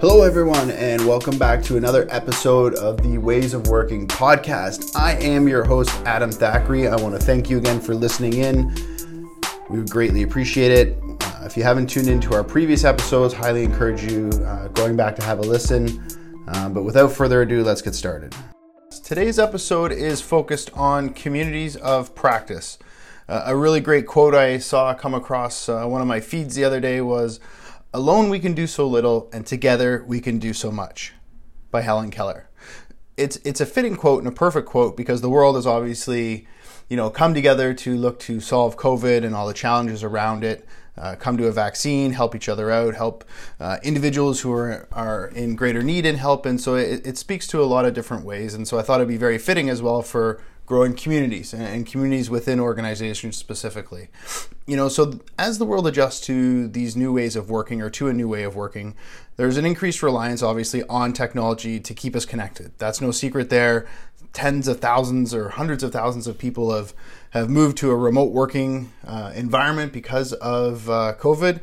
Hello, everyone, and welcome back to another episode of the Ways of Working podcast. I am your host, Adam Thackeray. I want to thank you again for listening in. We would greatly appreciate it. Uh, if you haven't tuned into our previous episodes, highly encourage you uh, going back to have a listen. Uh, but without further ado, let's get started. Today's episode is focused on communities of practice. Uh, a really great quote I saw come across uh, one of my feeds the other day was Alone we can do so little, and together we can do so much by Helen Keller. It's, it's a fitting quote and a perfect quote because the world has obviously you know, come together to look to solve COVID and all the challenges around it. Uh, come to a vaccine, help each other out, help uh, individuals who are, are in greater need and help. And so it, it, speaks to a lot of different ways. And so I thought it'd be very fitting as well for growing communities and, communities within organizations specifically. You know, so as the world adjusts to these new ways of working or to a new way of working, there's an increased reliance, obviously, on technology to keep us connected. That's no secret there tens of thousands or hundreds of thousands of people have have moved to a remote working uh, environment because of uh, COVID.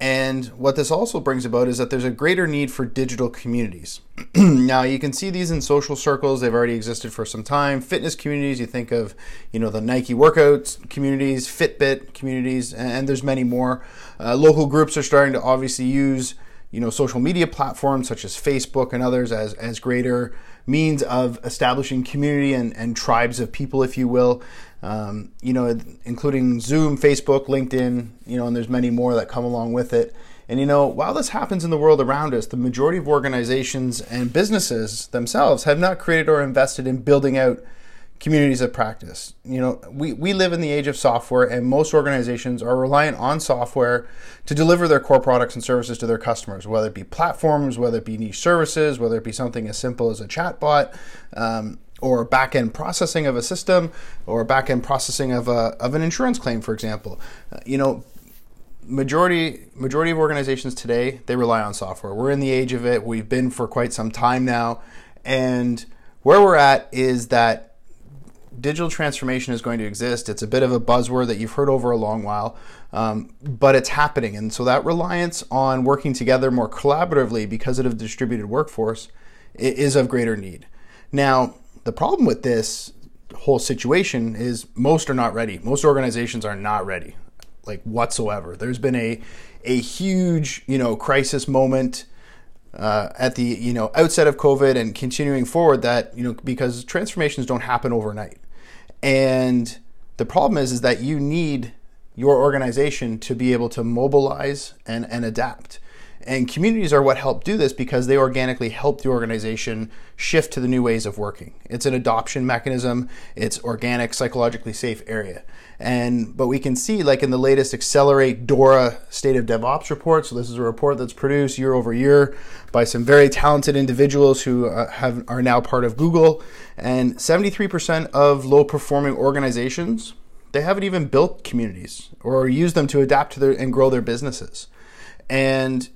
And what this also brings about is that there's a greater need for digital communities. now you can see these in social circles; they've already existed for some time. Fitness communities, you think of, you know, the Nike workouts communities, Fitbit communities, and there's many more. Uh, local groups are starting to obviously use, you know, social media platforms such as Facebook and others as as greater means of establishing community and, and tribes of people, if you will. Um, you know, including Zoom, Facebook, LinkedIn, you know, and there's many more that come along with it. And you know, while this happens in the world around us, the majority of organizations and businesses themselves have not created or invested in building out communities of practice. You know, we, we live in the age of software, and most organizations are reliant on software to deliver their core products and services to their customers, whether it be platforms, whether it be niche services, whether it be something as simple as a chatbot. Um, or back end processing of a system, or back end processing of, a, of an insurance claim, for example. Uh, you know, majority majority of organizations today they rely on software. We're in the age of it. We've been for quite some time now, and where we're at is that digital transformation is going to exist. It's a bit of a buzzword that you've heard over a long while, um, but it's happening. And so that reliance on working together more collaboratively because of distributed workforce is of greater need. Now, the problem with this whole situation is most are not ready. Most organizations are not ready, like whatsoever. There's been a a huge, you know, crisis moment uh, at the you know outset of COVID and continuing forward that you know because transformations don't happen overnight. And the problem is, is that you need your organization to be able to mobilize and, and adapt. And communities are what help do this because they organically help the organization shift to the new ways of working. It's an adoption mechanism, it's organic, psychologically safe area. And but we can see like in the latest Accelerate DORA State of DevOps report, so this is a report that's produced year over year by some very talented individuals who uh, have are now part of Google, and 73% of low performing organizations they haven't even built communities or used them to adapt to their and grow their businesses. And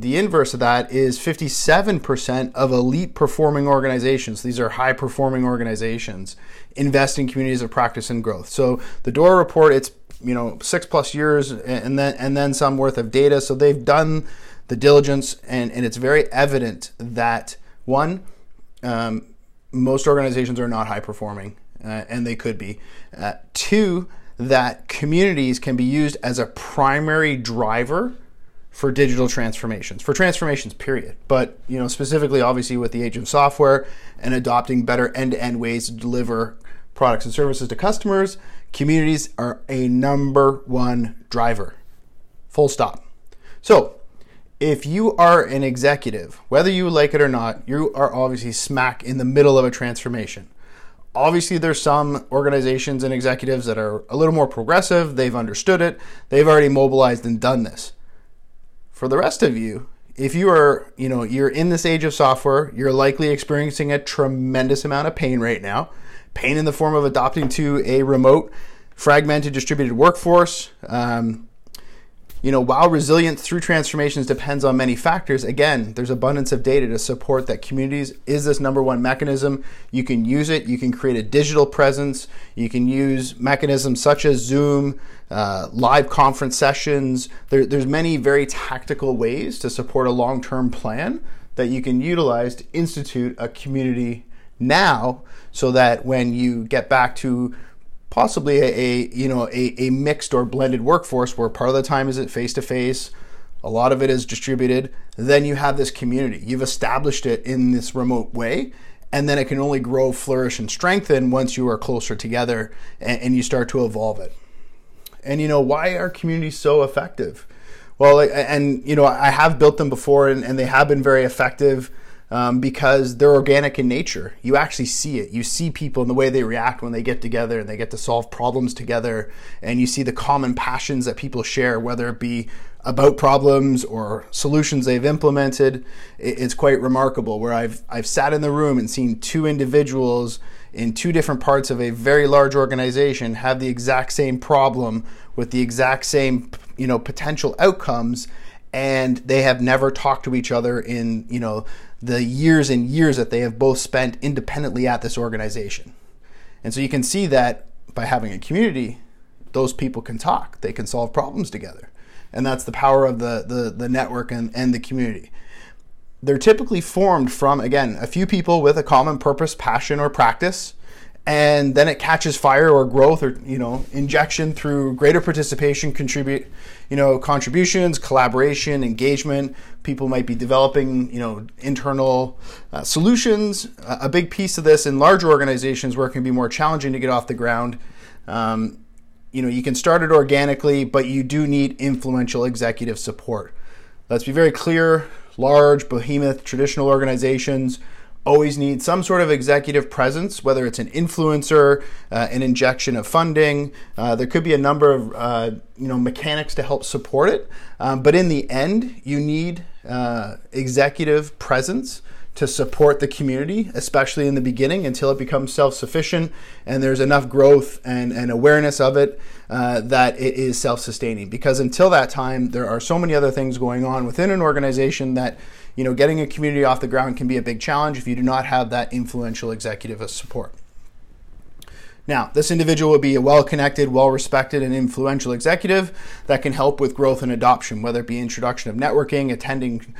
the inverse of that is 57% of elite performing organizations, these are high performing organizations, invest in communities of practice and growth. So the DORA report, it's you know six plus years and then and then some worth of data. So they've done the diligence and, and it's very evident that one, um, most organizations are not high performing uh, and they could be. Uh, two, that communities can be used as a primary driver for digital transformations, for transformations, period. But you know, specifically, obviously, with the age of software and adopting better end-to-end ways to deliver products and services to customers, communities are a number one driver. Full stop. So, if you are an executive, whether you like it or not, you are obviously smack in the middle of a transformation. Obviously, there's some organizations and executives that are a little more progressive. They've understood it. They've already mobilized and done this for the rest of you, if you are, you know, you're in this age of software, you're likely experiencing a tremendous amount of pain right now. Pain in the form of adopting to a remote, fragmented, distributed workforce. Um, you know, while resilience through transformations depends on many factors, again, there's abundance of data to support that communities is this number one mechanism. You can use it. You can create a digital presence. You can use mechanisms such as Zoom, uh, live conference sessions. There, there's many very tactical ways to support a long-term plan that you can utilize to institute a community now so that when you get back to possibly a, a you know a, a mixed or blended workforce where part of the time is it face to face a lot of it is distributed then you have this community. You've established it in this remote way and then it can only grow flourish and strengthen once you are closer together and, and you start to evolve it. And you know why are communities so effective? Well and you know i have built them before and, and they have been very effective um, because they're organic in nature. You actually see it. You see people and the way they react when they get together and they get to solve problems together, and you see the common passions that people share, whether it be about problems or solutions they've implemented. It's quite remarkable. Where I've I've sat in the room and seen two individuals in two different parts of a very large organization have the exact same problem with the exact same you know potential outcomes and they have never talked to each other in you know the years and years that they have both spent independently at this organization. And so you can see that by having a community, those people can talk, they can solve problems together. And that's the power of the, the, the network and, and the community. They're typically formed from, again, a few people with a common purpose, passion, or practice and then it catches fire or growth or you know injection through greater participation contribute you know contributions collaboration engagement. People might be developing you know internal uh, solutions. A big piece of this in larger organizations where it can be more challenging to get off the ground um, you know you can start it organically but you do need influential executive support. Let's be very clear large behemoth traditional organizations always need some sort of executive presence, whether it's an influencer, uh, an injection of funding. Uh, there could be a number of uh, you know mechanics to help support it, um, but in the end, you need uh, executive presence to support the community, especially in the beginning until it becomes self sufficient and there's enough growth and, and awareness of it uh, that it is self sustaining. Because until that time, there are so many other things going on within an organization that you know, getting a community off the ground can be a big challenge if you do not have that influential executive as support. Now, this individual will be a well connected, well respected, and influential executive that can help with growth and adoption, whether it be introduction of networking, attending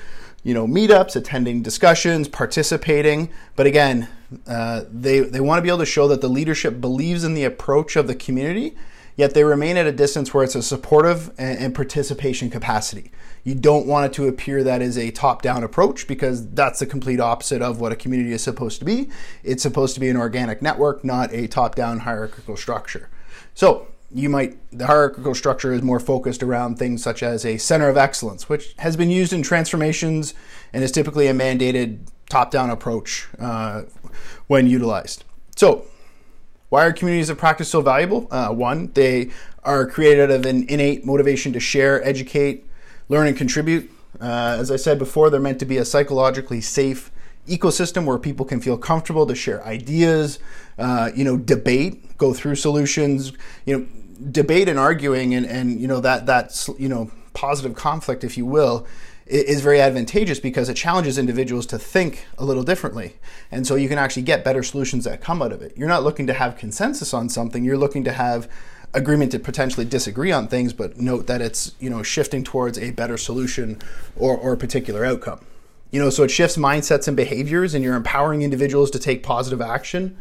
you know meetups attending discussions participating but again uh, they, they want to be able to show that the leadership believes in the approach of the community yet they remain at a distance where it's a supportive and, and participation capacity you don't want it to appear that is a top down approach because that's the complete opposite of what a community is supposed to be. It's supposed to be an organic network, not a top down hierarchical structure. So, you might the hierarchical structure is more focused around things such as a center of excellence which has been used in transformations and is typically a mandated top-down approach uh, when utilized so why are communities of practice so valuable uh, one they are created out of an innate motivation to share educate learn and contribute. Uh, as I said before, they're meant to be a psychologically safe ecosystem where people can feel comfortable to share ideas, uh, you know, debate, go through solutions, you know, debate and arguing, and and you know that that's you know positive conflict, if you will, is very advantageous because it challenges individuals to think a little differently. And so you can actually get better solutions that come out of it. You're not looking to have consensus on something, you're looking to have agreement to potentially disagree on things, but note that it's you know shifting towards a better solution or, or a particular outcome. You know, so it shifts mindsets and behaviors, and you're empowering individuals to take positive action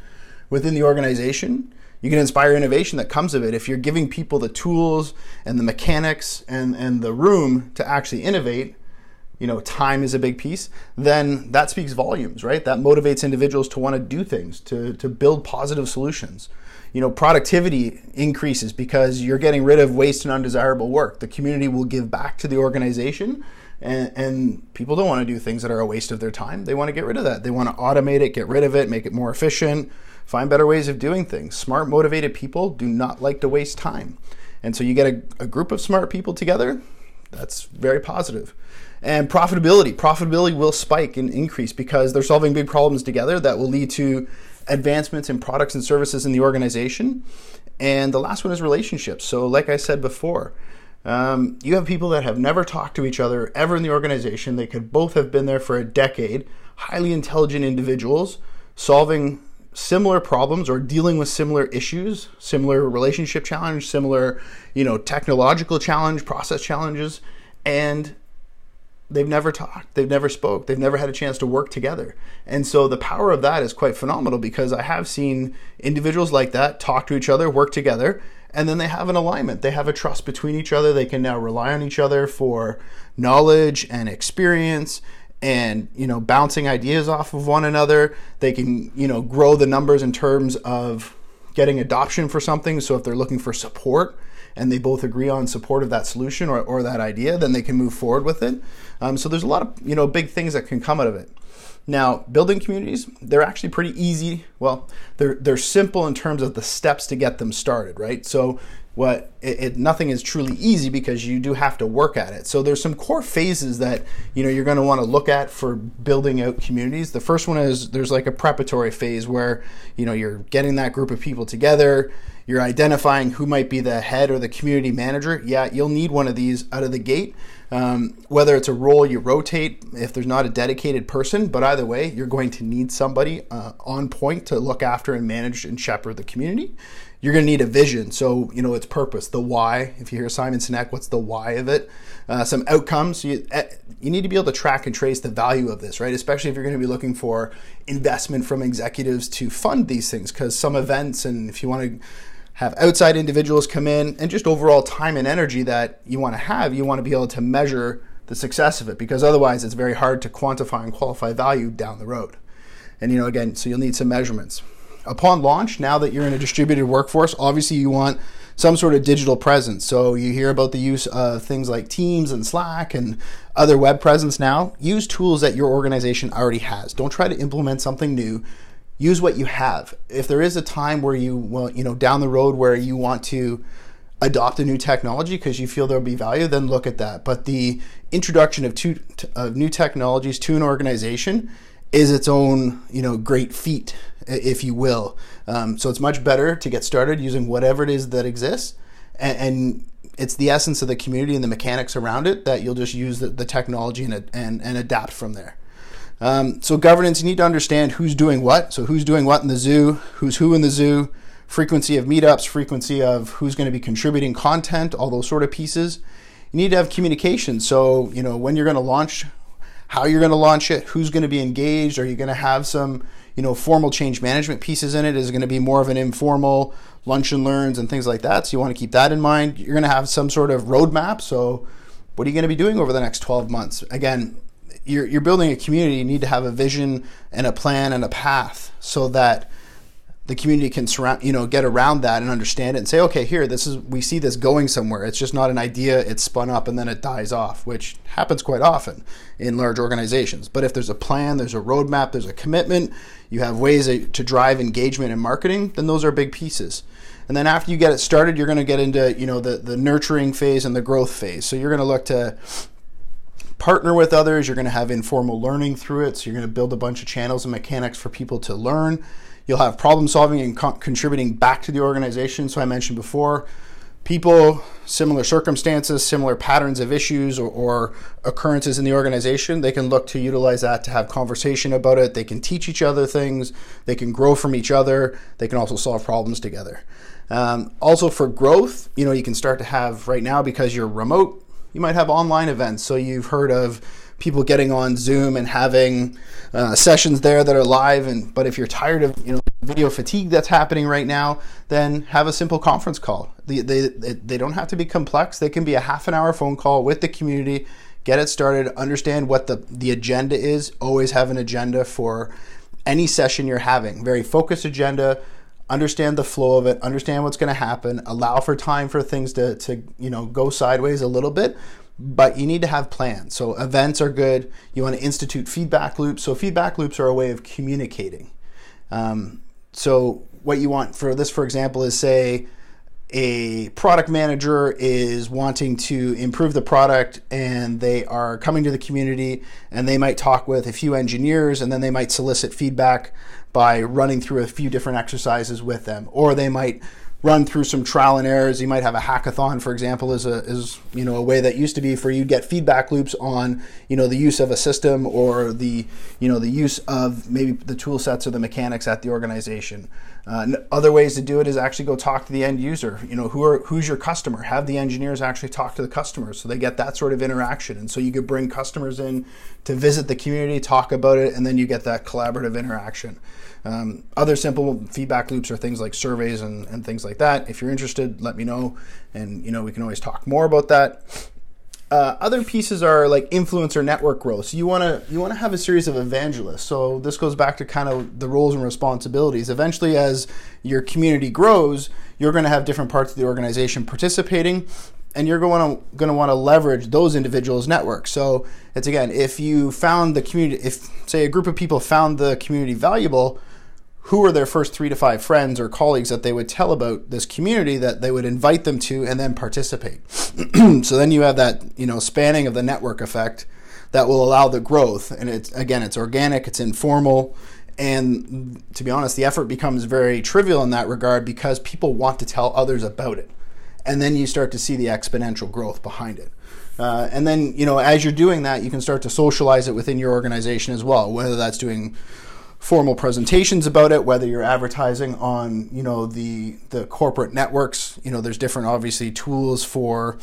within the organization. You can inspire innovation that comes of it if you're giving people the tools and the mechanics and, and the room to actually innovate. You know, time is a big piece. Then that speaks volumes, right? That motivates individuals to want to do things, to, to build positive solutions. You know productivity increases because you're getting rid of waste and undesirable work. The community will give back to the organization and, and, people don't want to do things that are a waste of their time. They want to get rid of that. They want to automate it get rid of it make it more efficient find better ways of doing things. Smart motivated people do not like to waste time. And so you get a, a group of smart people together that's very positive and profitability profitability will spike and increase because they're solving big problems together that will lead to advancements in products and services in the organization. And the last one is relationships. So, like I said before, Um, you have people that have never talked to each other ever in the organization. They could both have been there for a decade, highly intelligent individuals solving similar problems or dealing with similar issues, similar relationship challenge, similar, you know, technological challenge, process challenges, and they've never talked, they've never spoke, they've never had a chance to work together. And so the power of that is quite phenomenal because I have seen individuals like that talk to each other, work together, and then they have an alignment. They have a trust between each other. They can now rely on each other for knowledge and experience and you know bouncing ideas off of one another they can you know grow the numbers in terms of getting adoption for something so if they're looking for support and they both agree on support of that solution or, or that idea then they can move forward with it um, so there's a lot of you know big things that can come out of it now, building communities, they're actually pretty easy. Well, they're they're simple in terms of the steps to get them started, right? So what it, it, nothing is truly easy because you do have to work at it so there's some core phases that you know you're going to want to look at for building out communities the first one is there's like a preparatory phase where you know you're getting that group of people together you're identifying who might be the head or the community manager yeah you'll need one of these out of the gate um, whether it's a role you rotate if there's not a dedicated person, but either way, you're going to need somebody uh, on point to look after and manage and shepherd the community. You're going to need a vision. So, you know, its purpose, the why. If you hear Simon Sinek, what's the why of it? Uh, some outcomes. You, eh, you need to be able to track and trace the value of this, right? Especially if you're going to be looking for investment from executives to fund these things, because some events, and if you want to have outside individuals come in, and just overall time and energy that you want to have, you want to be able to measure the success of it because otherwise it's very hard to quantify and qualify value down the road. And you know, again, so you'll need some measurements. Upon launch, now that you're in a distributed workforce, obviously you want some sort of digital presence. So you hear about the use of things like Teams and Slack and other web presence now. Use tools that your organization already has. Don't try to implement something new use what you have. If there is a time where you want, you know, down the road where you want to adopt a new technology because you feel there'll be value, then look at that. But the introduction of two of new technologies to an organization is its own, you know, great feat, if you will. Um, so it's much better to get started using whatever it is that exists, and, and, it's the essence of the community and the mechanics around it that you'll just use the, the technology and, and and adapt from there. Um, so governance, you need to understand who's doing what. So who's doing what in the zoo, who's who in the zoo, frequency of meetups, frequency of who's going to be contributing content, all those sort of pieces. You need to have communication. So you know when you're going to launch, how you're going to launch it, who's going to be engaged. Are you going to have some you know formal change management pieces in it? Is it going to be more of an informal lunch and learns and things like that? So you want to keep that in mind. You're going to have some sort of roadmap. So what are you going to be doing over the next 12 months? Again, you're, you're building a community, you need to have a vision and a plan and a path so that the community can surround, you know, get around that and understand it and say, okay, here, this is, we see this going somewhere. It's just not an idea, it's spun up and then it dies off, which happens quite often in large organizations. But if there's a plan, there's a roadmap, there's a commitment, you have ways to drive engagement and marketing, then those are big pieces. And then after you get it started, you're going to get into, you know, the, the nurturing phase and the growth phase. So you're going to look to partner with others. You're going to have informal learning through it. So you're going to build a bunch of channels and mechanics for people to learn. You'll have problem solving and co- contributing back to the organization. So I mentioned before, people, similar circumstances, similar patterns of issues or, or, occurrences in the organization, they can look to utilize that to have conversation about it. They can teach each other things. They can grow from each other. They can also solve problems together. Um, also for growth, you know, you can start to have right now because you're remote, you might have online events. So you've heard of people getting on Zoom and having uh, sessions there that are live. And but if you're tired of you know video fatigue that's happening right now, then have a simple conference call. They, they, they don't have to be complex. They can be a half an hour phone call with the community. Get it started. Understand what the the agenda is. Always have an agenda for any session you're having. Very focused agenda understand the flow of it, understand what's going to happen, allow for time for things to, to you know go sideways a little bit, but you need to have plans. So events are good. You want to institute feedback loops. So feedback loops are a way of communicating. Um, so what you want for this, for example, is say a product manager is wanting to improve the product and they are coming to the community and they might talk with a few engineers and then they might solicit feedback by running through a few different exercises with them or they might run through some trial and errors. You might have a hackathon, for example, is a is you know a way that used to be for you get feedback loops on you know the use of a system or the you know the use of maybe the tool sets or the mechanics at the organization. Uh, other ways to do it is actually go talk to the end user. You know who are who's your customer. Have the engineers actually talk to the customers so they get that sort of interaction. And so you could bring customers in to visit the community, talk about it, and then you get that collaborative interaction. Um, other simple feedback loops are things like surveys and, and things like that. If you're interested, let me know, and you know we can always talk more about that. Uh, other pieces are like influencer network growth. So you want to you want to have a series of evangelists. So this goes back to kind of the roles and responsibilities. Eventually, as your community grows, you're going to have different parts of the organization participating, and you're going to going to want to leverage those individuals' networks. So it's again, if you found the community, if say a group of people found the community valuable who are their first three to five friends or colleagues that they would tell about this community that they would invite them to and then participate. so then you have that, you know, spanning of the network effect that will allow the growth. And it's again, it's organic, it's informal, and to be honest, the effort becomes very trivial in that regard because people want to tell others about it. And then you start to see the exponential growth behind it. Uh, and then, you know, as you're doing that, you can start to socialize it within your organization as well, whether that's doing formal presentations about it whether you're advertising on you know the the corporate networks. You know there's different obviously tools for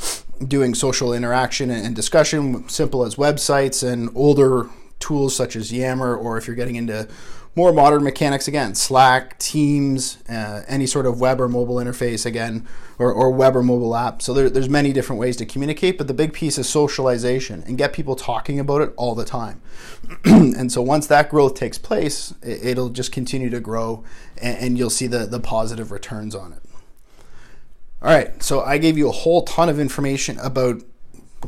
doing social interaction and discussion simple as websites and older tools such as yammer or if you're getting into more modern mechanics again. Slack teams uh, any sort of web or mobile interface again or, or web or mobile app. So there, there's many different ways to communicate but the big piece is socialization and get people talking about it all the time. And so once that growth takes place it, will just continue to grow and, and you'll see the, the positive returns on it. All right so i gave you a whole ton of information about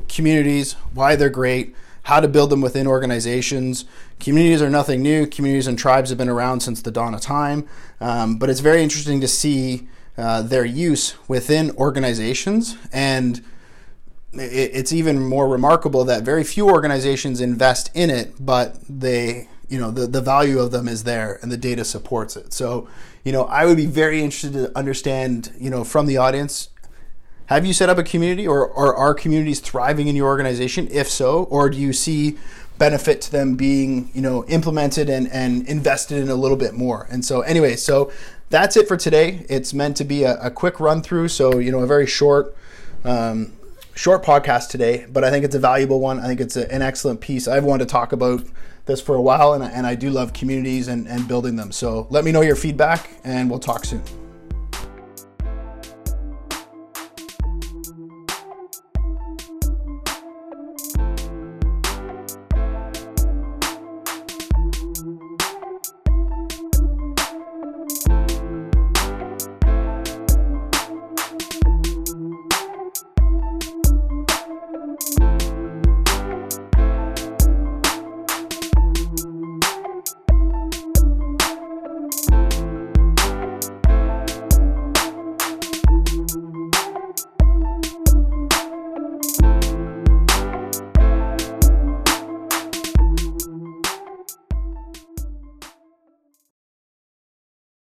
communities why they're great how to build them within organizations. Communities are nothing new. Communities and tribes have been around since the dawn of time, um, but it's very interesting to see uh, their use within organizations. And it's even more remarkable that very few organizations invest in it, but they, you know, the, the value of them is there and the data supports it. So, you know, I would be very interested to understand, you know, from the audience, have you set up a community or, or are communities thriving in your organization? If so, or do you see benefit to them being, you know, implemented and, and invested in a little bit more? And so anyway, so that's it for today. It's meant to be a, a quick run through. So, you know, a very short, um, short podcast today, but I think it's a valuable one. I think it's a, an excellent piece. I've wanted to talk about this for a while and, and I do love communities and, and building them. So let me know your feedback and we'll talk soon.